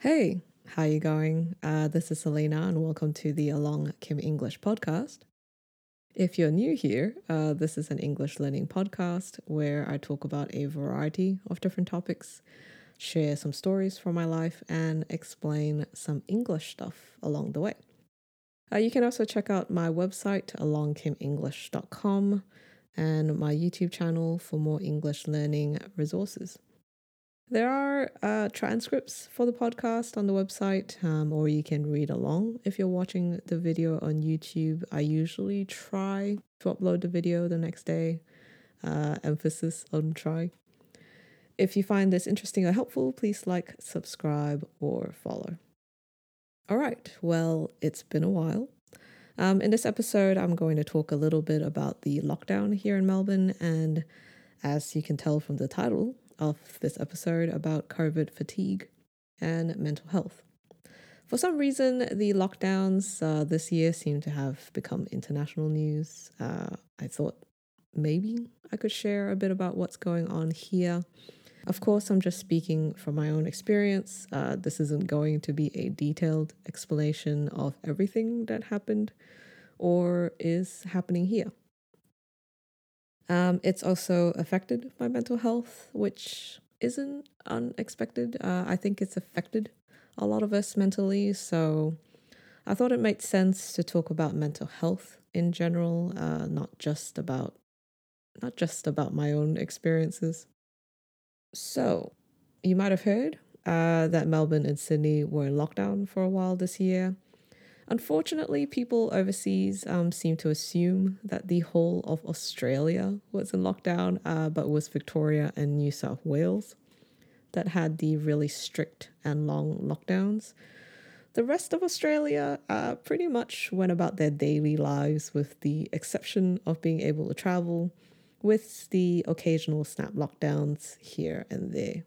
Hey, how you going? Uh, this is Selena, and welcome to the Along Came English podcast. If you're new here, uh, this is an English learning podcast where I talk about a variety of different topics, share some stories from my life, and explain some English stuff along the way. Uh, you can also check out my website, alongcameenglish.com, and my YouTube channel for more English learning resources. There are uh, transcripts for the podcast on the website, um, or you can read along if you're watching the video on YouTube. I usually try to upload the video the next day, uh, emphasis on try. If you find this interesting or helpful, please like, subscribe, or follow. All right, well, it's been a while. Um, in this episode, I'm going to talk a little bit about the lockdown here in Melbourne, and as you can tell from the title, of this episode about COVID fatigue and mental health. For some reason, the lockdowns uh, this year seem to have become international news. Uh, I thought maybe I could share a bit about what's going on here. Of course, I'm just speaking from my own experience. Uh, this isn't going to be a detailed explanation of everything that happened or is happening here. Um, it's also affected my mental health, which isn't unexpected. Uh, I think it's affected a lot of us mentally. So I thought it made sense to talk about mental health in general, uh, not just about not just about my own experiences. So you might have heard uh, that Melbourne and Sydney were in lockdown for a while this year. Unfortunately, people overseas um, seem to assume that the whole of Australia was in lockdown, uh, but it was Victoria and New South Wales that had the really strict and long lockdowns. The rest of Australia uh, pretty much went about their daily lives with the exception of being able to travel, with the occasional snap lockdowns here and there.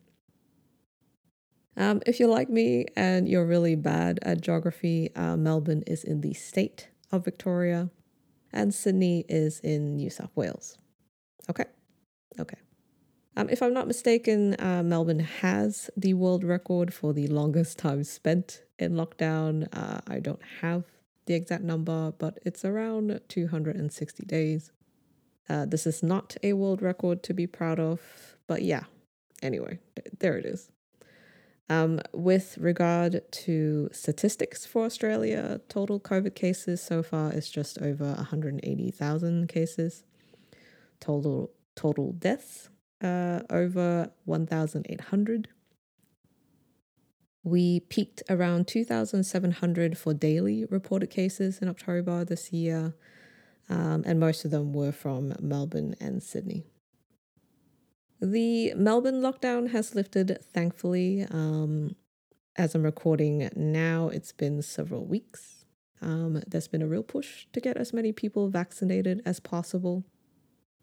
Um, if you're like me and you're really bad at geography, uh, Melbourne is in the state of Victoria and Sydney is in New South Wales. Okay? Okay. Um, if I'm not mistaken, uh, Melbourne has the world record for the longest time spent in lockdown. Uh, I don't have the exact number, but it's around 260 days. Uh, this is not a world record to be proud of, but yeah, anyway, th- there it is. Um, with regard to statistics for Australia, total COVID cases so far is just over 180,000 cases. Total total deaths uh, over 1,800. We peaked around 2,700 for daily reported cases in October this year, um, and most of them were from Melbourne and Sydney. The Melbourne lockdown has lifted, thankfully. Um, as I'm recording now, it's been several weeks. Um, there's been a real push to get as many people vaccinated as possible.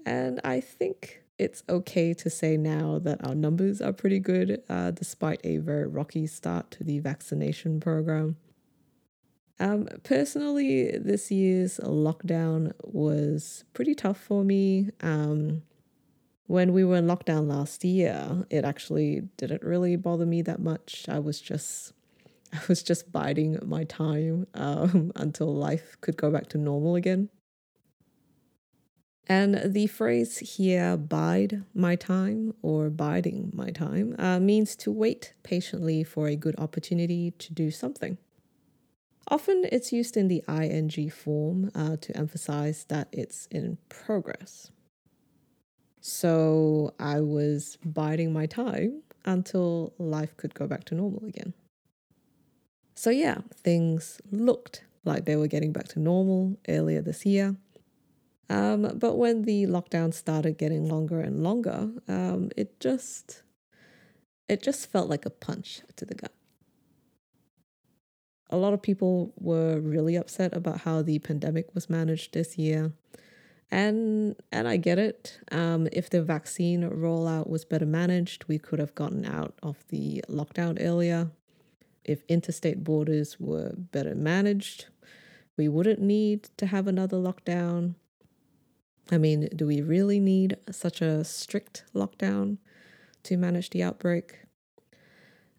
And I think it's okay to say now that our numbers are pretty good, uh, despite a very rocky start to the vaccination program. Um, personally, this year's lockdown was pretty tough for me. Um, when we were in lockdown last year, it actually didn't really bother me that much. I was just I was just biding my time um, until life could go back to normal again. And the phrase here, bide my time or biding my time, uh, means to wait patiently for a good opportunity to do something. Often it's used in the ing form uh, to emphasize that it's in progress. So I was biding my time until life could go back to normal again. So, yeah, things looked like they were getting back to normal earlier this year. Um, but when the lockdown started getting longer and longer, um, it just it just felt like a punch to the gut. A lot of people were really upset about how the pandemic was managed this year. And and I get it. Um, if the vaccine rollout was better managed, we could have gotten out of the lockdown earlier. If interstate borders were better managed, we wouldn't need to have another lockdown. I mean, do we really need such a strict lockdown to manage the outbreak?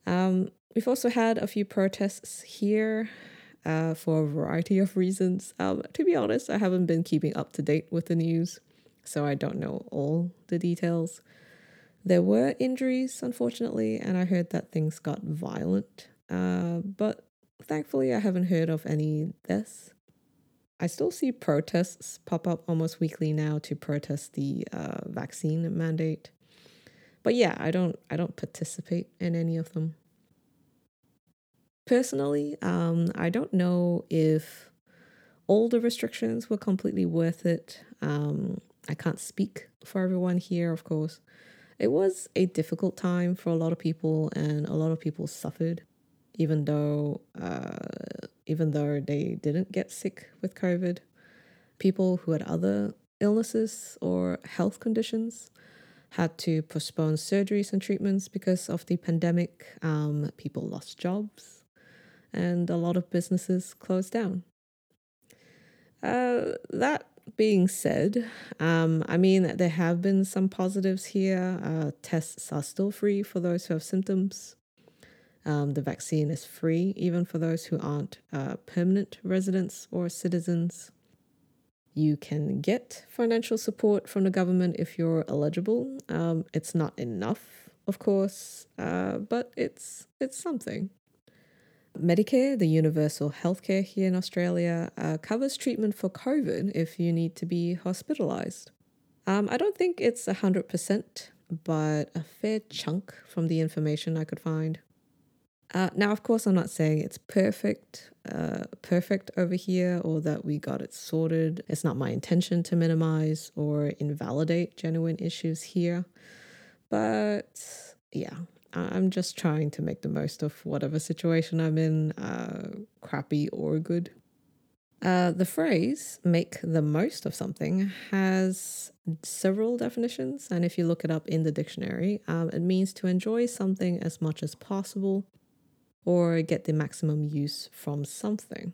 Um, we've also had a few protests here uh, for a variety of reasons. Um, to be honest, I haven't been keeping up to date with the news, so I don't know all the details. There were injuries, unfortunately, and I heard that things got violent. Uh, but thankfully, I haven't heard of any deaths. I still see protests pop up almost weekly now to protest the uh, vaccine mandate. But yeah, I don't I don't participate in any of them. Personally, um, I don't know if all the restrictions were completely worth it. Um, I can't speak for everyone here, of course. It was a difficult time for a lot of people, and a lot of people suffered, even though uh, even though they didn't get sick with COVID. People who had other illnesses or health conditions had to postpone surgeries and treatments because of the pandemic. Um, people lost jobs, and a lot of businesses closed down. Uh, that being said, um, I mean, there have been some positives here. Uh, tests are still free for those who have symptoms. Um, the vaccine is free, even for those who aren't uh, permanent residents or citizens. You can get financial support from the government if you're eligible. Um, it's not enough, of course, uh, but it's it's something. Medicare, the universal healthcare here in Australia, uh, covers treatment for COVID if you need to be hospitalized. Um, I don't think it's 100%, but a fair chunk from the information I could find. Uh, now, of course, I'm not saying it's perfect, uh, perfect over here, or that we got it sorted. It's not my intention to minimize or invalidate genuine issues here, but yeah, I'm just trying to make the most of whatever situation I'm in, uh, crappy or good. Uh, the phrase make the most of something has several definitions, and if you look it up in the dictionary, um, it means to enjoy something as much as possible or get the maximum use from something.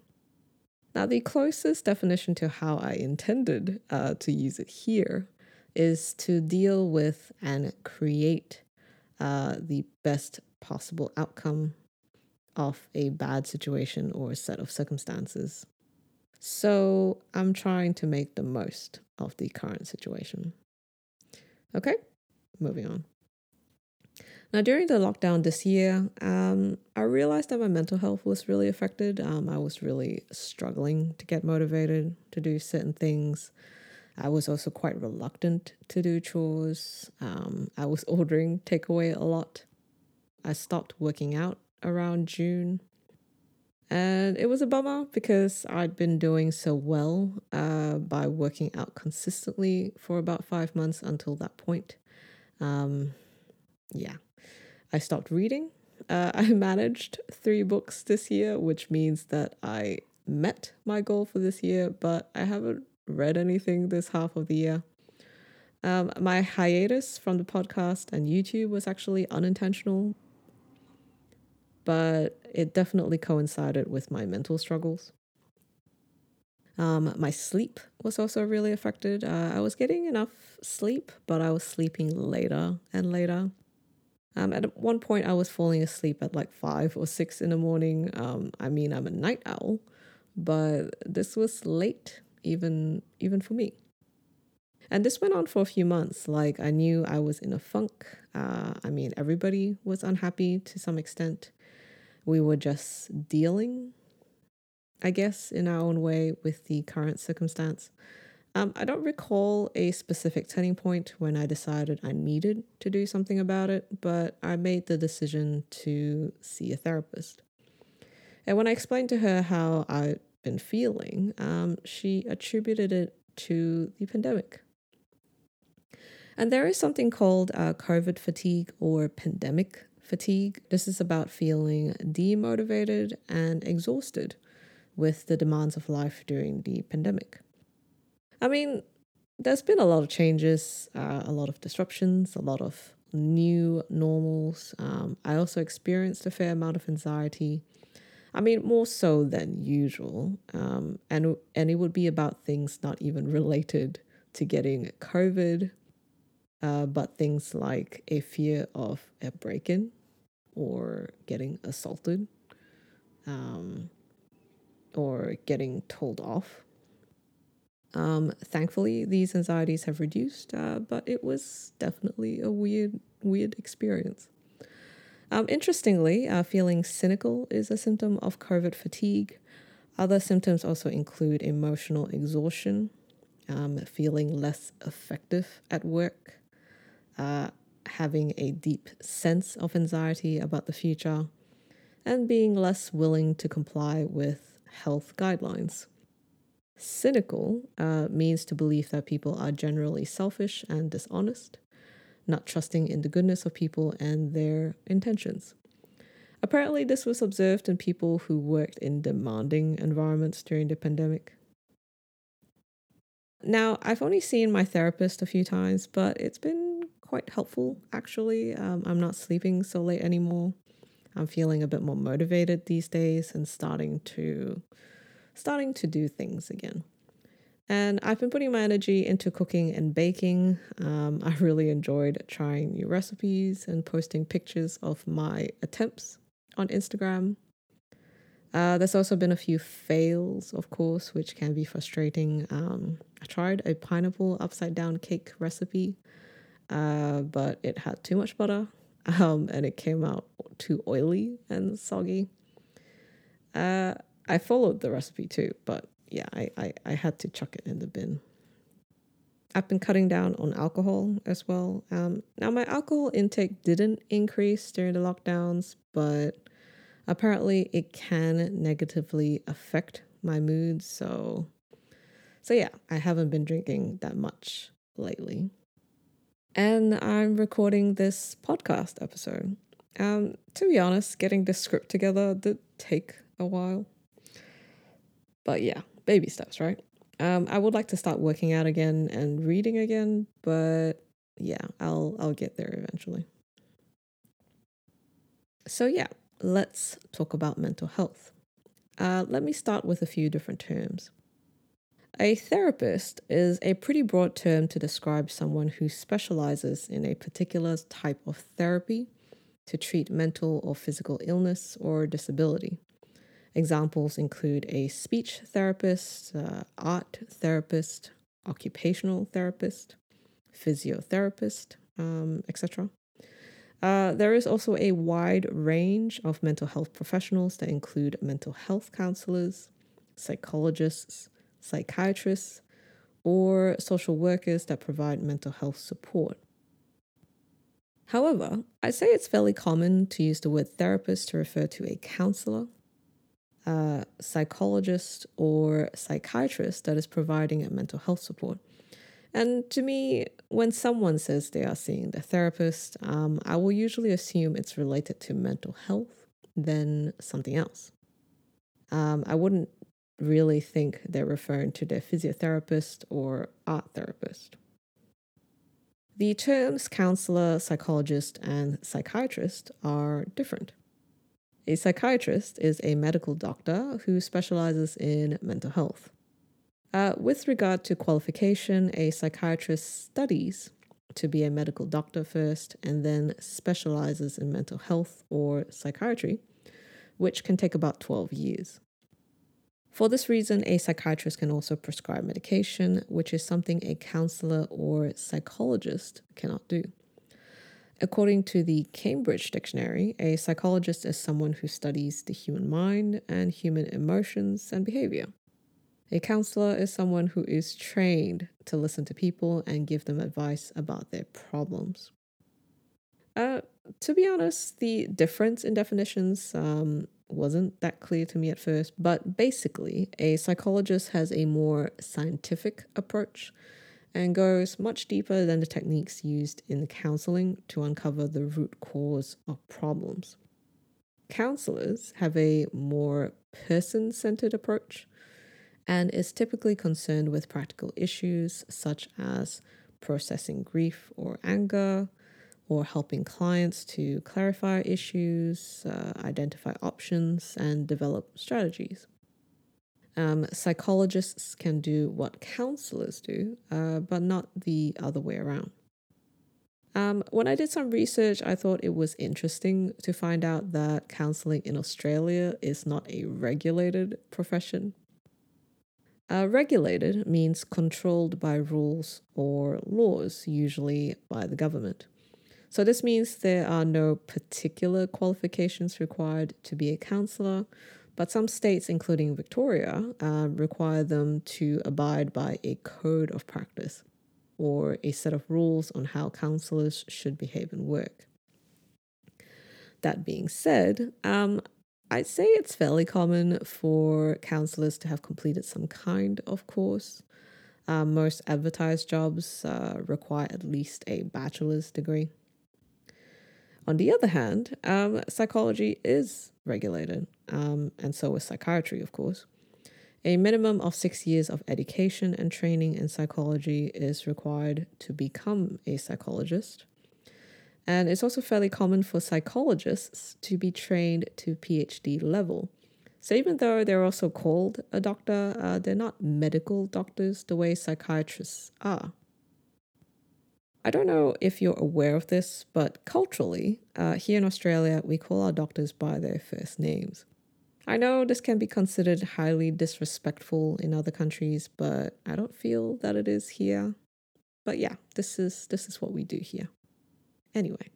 Now, the closest definition to how I intended uh, to use it here is to deal with and create uh, the best possible outcome of a bad situation or a set of circumstances. So I'm trying to make the most of the current situation. Okay, moving on. Now, during the lockdown this year, um, I realized that my mental health was really affected. Um, I was really struggling to get motivated to do certain things. I was also quite reluctant to do chores. Um, I was ordering takeaway a lot. I stopped working out around June. And it was a bummer because I'd been doing so well uh, by working out consistently for about five months until that point. Um, yeah, I stopped reading. Uh, I managed three books this year, which means that I met my goal for this year, but I haven't read anything this half of the year. Um, my hiatus from the podcast and YouTube was actually unintentional, but it definitely coincided with my mental struggles. Um, my sleep was also really affected. Uh, I was getting enough sleep, but I was sleeping later and later. Um, at one point, I was falling asleep at like five or six in the morning. Um, I mean, I'm a night owl, but this was late, even even for me. And this went on for a few months. Like I knew I was in a funk. Uh, I mean, everybody was unhappy to some extent. We were just dealing, I guess, in our own way with the current circumstance. Um, I don't recall a specific turning point when I decided I needed to do something about it, but I made the decision to see a therapist. And when I explained to her how I'd been feeling, um, she attributed it to the pandemic. And there is something called uh, COVID fatigue or pandemic fatigue. This is about feeling demotivated and exhausted with the demands of life during the pandemic. I mean, there's been a lot of changes, uh, a lot of disruptions, a lot of new normals. Um, I also experienced a fair amount of anxiety. I mean, more so than usual. Um, and, and it would be about things not even related to getting COVID, uh, but things like a fear of a break in or getting assaulted um, or getting told off. Um, thankfully, these anxieties have reduced, uh, but it was definitely a weird, weird experience. Um, interestingly, uh, feeling cynical is a symptom of COVID fatigue. Other symptoms also include emotional exhaustion, um, feeling less effective at work, uh, having a deep sense of anxiety about the future, and being less willing to comply with health guidelines. Cynical uh, means to believe that people are generally selfish and dishonest, not trusting in the goodness of people and their intentions. Apparently, this was observed in people who worked in demanding environments during the pandemic. Now, I've only seen my therapist a few times, but it's been quite helpful actually. Um, I'm not sleeping so late anymore. I'm feeling a bit more motivated these days and starting to starting to do things again. And I've been putting my energy into cooking and baking. Um, I really enjoyed trying new recipes and posting pictures of my attempts on Instagram. Uh, there's also been a few fails, of course, which can be frustrating. Um, I tried a pineapple upside down cake recipe, uh, but it had too much butter um, and it came out too oily and soggy. Uh, I followed the recipe too, but yeah, I, I, I had to chuck it in the bin. I've been cutting down on alcohol as well. Um, now, my alcohol intake didn't increase during the lockdowns, but apparently it can negatively affect my mood. So, so yeah, I haven't been drinking that much lately. And I'm recording this podcast episode. Um, to be honest, getting the script together did take a while. But yeah, baby steps, right? Um, I would like to start working out again and reading again, but yeah, I'll I'll get there eventually. So yeah, let's talk about mental health. Uh, let me start with a few different terms. A therapist is a pretty broad term to describe someone who specializes in a particular type of therapy to treat mental or physical illness or disability. Examples include a speech therapist, uh, art therapist, occupational therapist, physiotherapist, um, etc. Uh, there is also a wide range of mental health professionals that include mental health counselors, psychologists, psychiatrists, or social workers that provide mental health support. However, I'd say it's fairly common to use the word therapist to refer to a counselor a psychologist or psychiatrist that is providing a mental health support. And to me, when someone says they are seeing the therapist, um, I will usually assume it's related to mental health than something else. Um, I wouldn't really think they're referring to their physiotherapist or art therapist. The terms counselor, psychologist, and psychiatrist are different. A psychiatrist is a medical doctor who specializes in mental health. Uh, with regard to qualification, a psychiatrist studies to be a medical doctor first and then specializes in mental health or psychiatry, which can take about 12 years. For this reason, a psychiatrist can also prescribe medication, which is something a counselor or psychologist cannot do. According to the Cambridge Dictionary, a psychologist is someone who studies the human mind and human emotions and behavior. A counselor is someone who is trained to listen to people and give them advice about their problems. Uh, to be honest, the difference in definitions um, wasn't that clear to me at first, but basically, a psychologist has a more scientific approach and goes much deeper than the techniques used in counseling to uncover the root cause of problems. Counselors have a more person centered approach and is typically concerned with practical issues such as processing grief or anger, or helping clients to clarify issues, uh, identify options, and develop strategies. Um, psychologists can do what counselors do, uh, but not the other way around. Um, when I did some research, I thought it was interesting to find out that counseling in Australia is not a regulated profession. Uh, regulated means controlled by rules or laws, usually by the government. So, this means there are no particular qualifications required to be a counselor, but some states, including Victoria, uh, require them to abide by a code of practice or a set of rules on how counselors should behave and work. That being said, um, I'd say it's fairly common for counselors to have completed some kind of course. Uh, most advertised jobs uh, require at least a bachelor's degree. On the other hand, um, psychology is regulated, um, and so is psychiatry, of course. A minimum of six years of education and training in psychology is required to become a psychologist. And it's also fairly common for psychologists to be trained to PhD level. So even though they're also called a doctor, uh, they're not medical doctors the way psychiatrists are. I don't know if you're aware of this, but culturally, uh, here in Australia, we call our doctors by their first names. I know this can be considered highly disrespectful in other countries, but I don't feel that it is here. But yeah, this is this is what we do here. Anyway,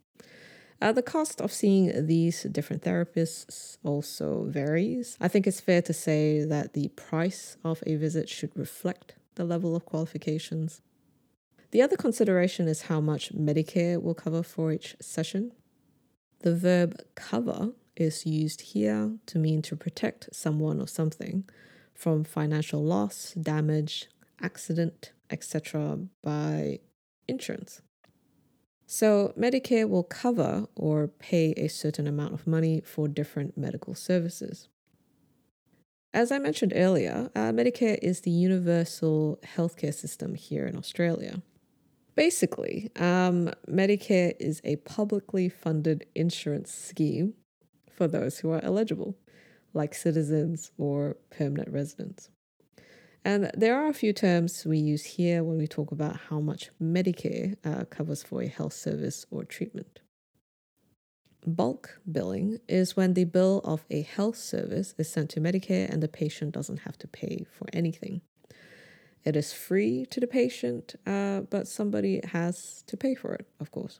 uh, the cost of seeing these different therapists also varies. I think it's fair to say that the price of a visit should reflect the level of qualifications. The other consideration is how much Medicare will cover for each session. The verb cover is used here to mean to protect someone or something from financial loss, damage, accident, etc. by insurance. So, Medicare will cover or pay a certain amount of money for different medical services. As I mentioned earlier, uh, Medicare is the universal healthcare system here in Australia. Basically, um, Medicare is a publicly funded insurance scheme for those who are eligible, like citizens or permanent residents. And there are a few terms we use here when we talk about how much Medicare uh, covers for a health service or treatment. Bulk billing is when the bill of a health service is sent to Medicare and the patient doesn't have to pay for anything. It is free to the patient, uh, but somebody has to pay for it, of course.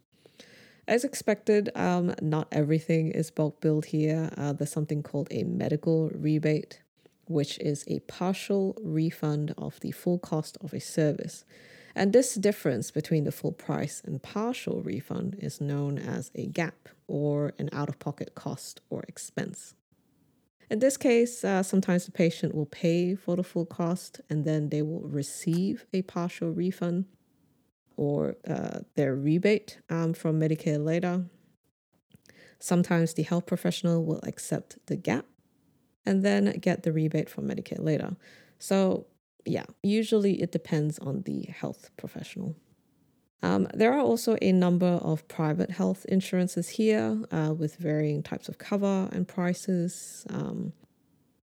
As expected, um, not everything is bulk billed here. Uh, there's something called a medical rebate, which is a partial refund of the full cost of a service. And this difference between the full price and partial refund is known as a gap or an out of pocket cost or expense. In this case, uh, sometimes the patient will pay for the full cost and then they will receive a partial refund or uh, their rebate um, from Medicare later. Sometimes the health professional will accept the gap and then get the rebate from Medicare later. So, yeah, usually it depends on the health professional. Um, there are also a number of private health insurances here uh, with varying types of cover and prices. Um,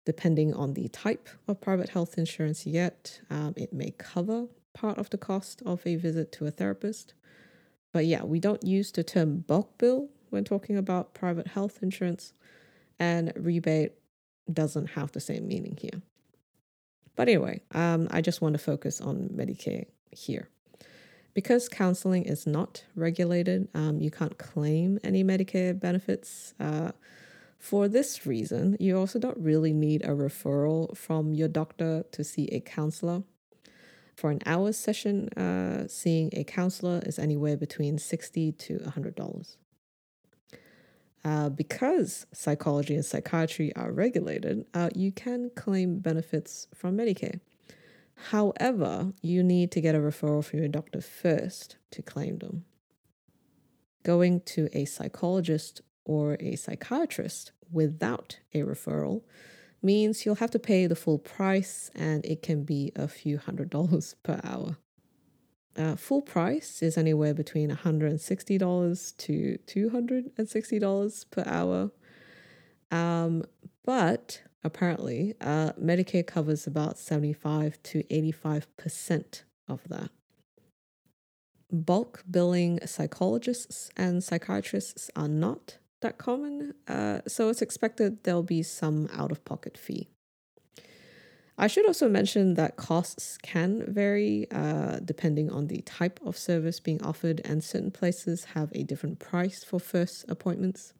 depending on the type of private health insurance you get, um, it may cover part of the cost of a visit to a therapist. But yeah, we don't use the term bulk bill when talking about private health insurance, and rebate doesn't have the same meaning here. But anyway, um, I just want to focus on Medicare here. Because counseling is not regulated, um, you can't claim any Medicare benefits. Uh, for this reason, you also don't really need a referral from your doctor to see a counselor. For an hour session, uh, seeing a counselor is anywhere between 60 to $100. Uh, because psychology and psychiatry are regulated, uh, you can claim benefits from Medicare. However, you need to get a referral from your doctor first to claim them. Going to a psychologist or a psychiatrist without a referral means you'll have to pay the full price and it can be a few hundred dollars per hour. Uh, full price is anywhere between $160 to $260 per hour. Um, but apparently, uh, Medicare covers about 75 to 85% of that. bulk billing psychologists and psychiatrists are not that common, uh, so it's expected there'll be some out of pocket fee. I should also mention that costs can vary uh, depending on the type of service being offered, and certain places have a different price for first appointments.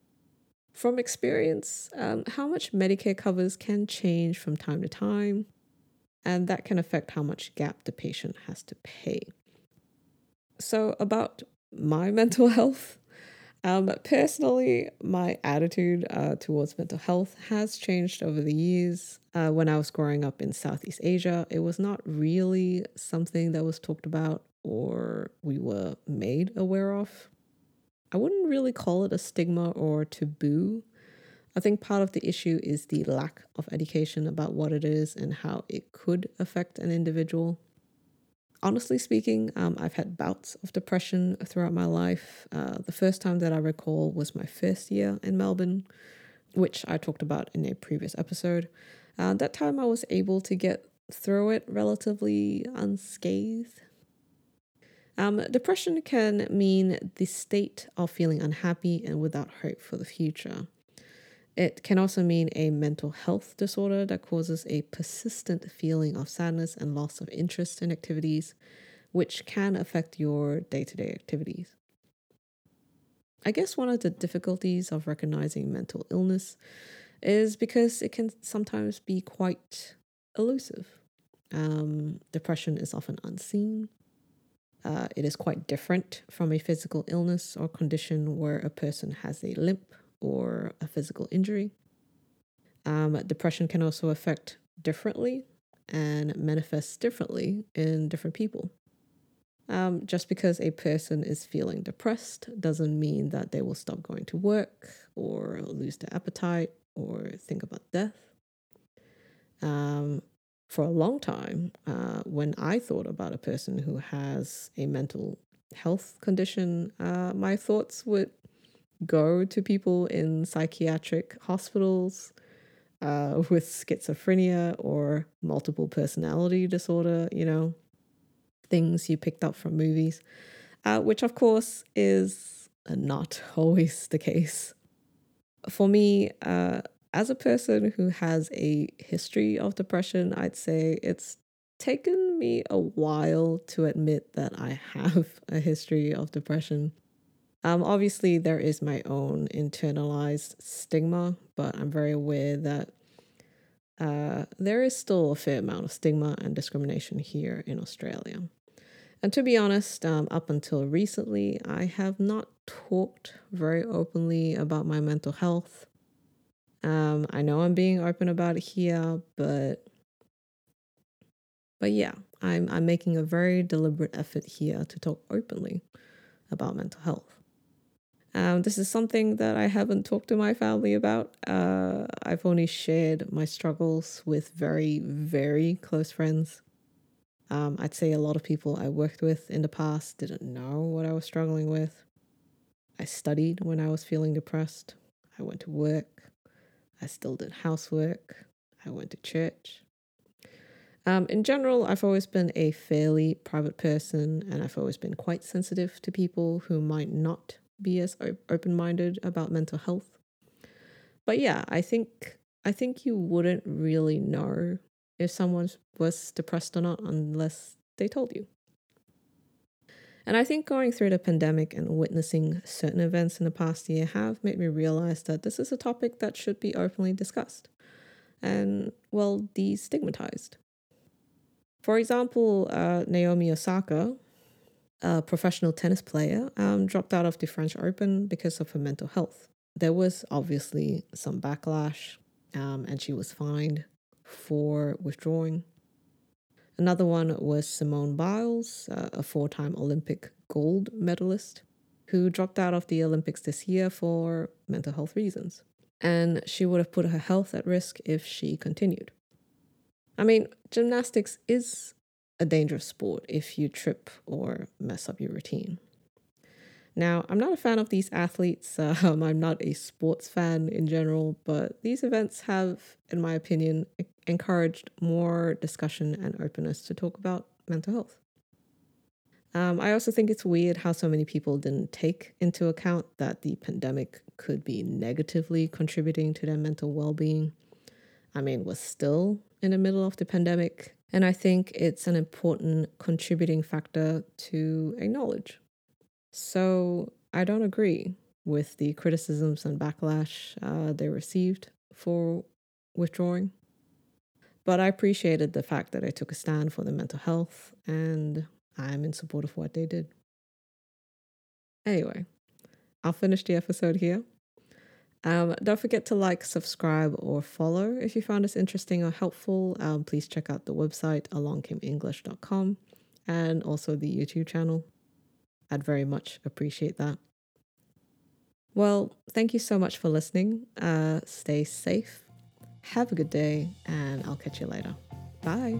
From experience, um, how much Medicare covers can change from time to time, and that can affect how much gap the patient has to pay. So, about my mental health, um, personally, my attitude uh, towards mental health has changed over the years. Uh, when I was growing up in Southeast Asia, it was not really something that was talked about or we were made aware of. I wouldn't really call it a stigma or taboo. I think part of the issue is the lack of education about what it is and how it could affect an individual honestly speaking, um, I've had bouts of depression throughout my life. Uh, the first time that I recall was my first year in Melbourne, which I talked about in a previous episode. Uh, that time I was able to get through it relatively unscathed. Um, depression can mean the state of feeling unhappy and without hope for the future. It can also mean a mental health disorder that causes a persistent feeling of sadness and loss of interest in activities, which can affect your day to day activities. I guess one of the difficulties of recognizing mental illness is because it can sometimes be quite elusive. Um, depression is often unseen. Uh, it is quite different from a physical illness or condition where a person has a limp or a physical injury. Um, depression can also affect differently and manifests differently in different people. Um, just because a person is feeling depressed doesn't mean that they will stop going to work or lose their appetite or think about death. Um, for a long time, uh, when I thought about a person who has a mental health condition, uh, my thoughts would go to people in psychiatric hospitals uh, with schizophrenia or multiple personality disorder, you know, things you picked up from movies, uh, which of course is not always the case. For me, uh, as a person who has a history of depression, I'd say it's taken me a while to admit that I have a history of depression. Um, obviously, there is my own internalized stigma, but I'm very aware that uh, there is still a fair amount of stigma and discrimination here in Australia. And to be honest, um, up until recently, I have not talked very openly about my mental health. Um, I know I'm being open about it here, but but yeah, I'm I'm making a very deliberate effort here to talk openly about mental health. Um, this is something that I haven't talked to my family about. Uh, I've only shared my struggles with very, very close friends. Um, I'd say a lot of people I worked with in the past didn't know what I was struggling with. I studied when I was feeling depressed. I went to work. I still did housework. I went to church. Um, in general, I've always been a fairly private person and I've always been quite sensitive to people who might not be as open minded about mental health. But yeah, I think I think you wouldn't really know if someone was depressed or not unless they told you. And I think going through the pandemic and witnessing certain events in the past year have made me realize that this is a topic that should be openly discussed and, well, destigmatized. For example, uh, Naomi Osaka, a professional tennis player, um, dropped out of the French Open because of her mental health. There was obviously some backlash, um, and she was fined for withdrawing. Another one was Simone Biles, uh, a four time Olympic gold medalist, who dropped out of the Olympics this year for mental health reasons. And she would have put her health at risk if she continued. I mean, gymnastics is a dangerous sport if you trip or mess up your routine. Now, I'm not a fan of these athletes. Um, I'm not a sports fan in general, but these events have, in my opinion, encouraged more discussion and openness to talk about mental health. Um, I also think it's weird how so many people didn't take into account that the pandemic could be negatively contributing to their mental well being. I mean, we're still in the middle of the pandemic, and I think it's an important contributing factor to acknowledge. So I don't agree with the criticisms and backlash uh, they received for withdrawing. But I appreciated the fact that I took a stand for their mental health and I'm in support of what they did. Anyway, I'll finish the episode here. Um, don't forget to like, subscribe, or follow if you found this interesting or helpful. Um, please check out the website alongcameenglish.com and also the YouTube channel. I'd very much appreciate that. Well, thank you so much for listening. Uh, stay safe, have a good day, and I'll catch you later. Bye.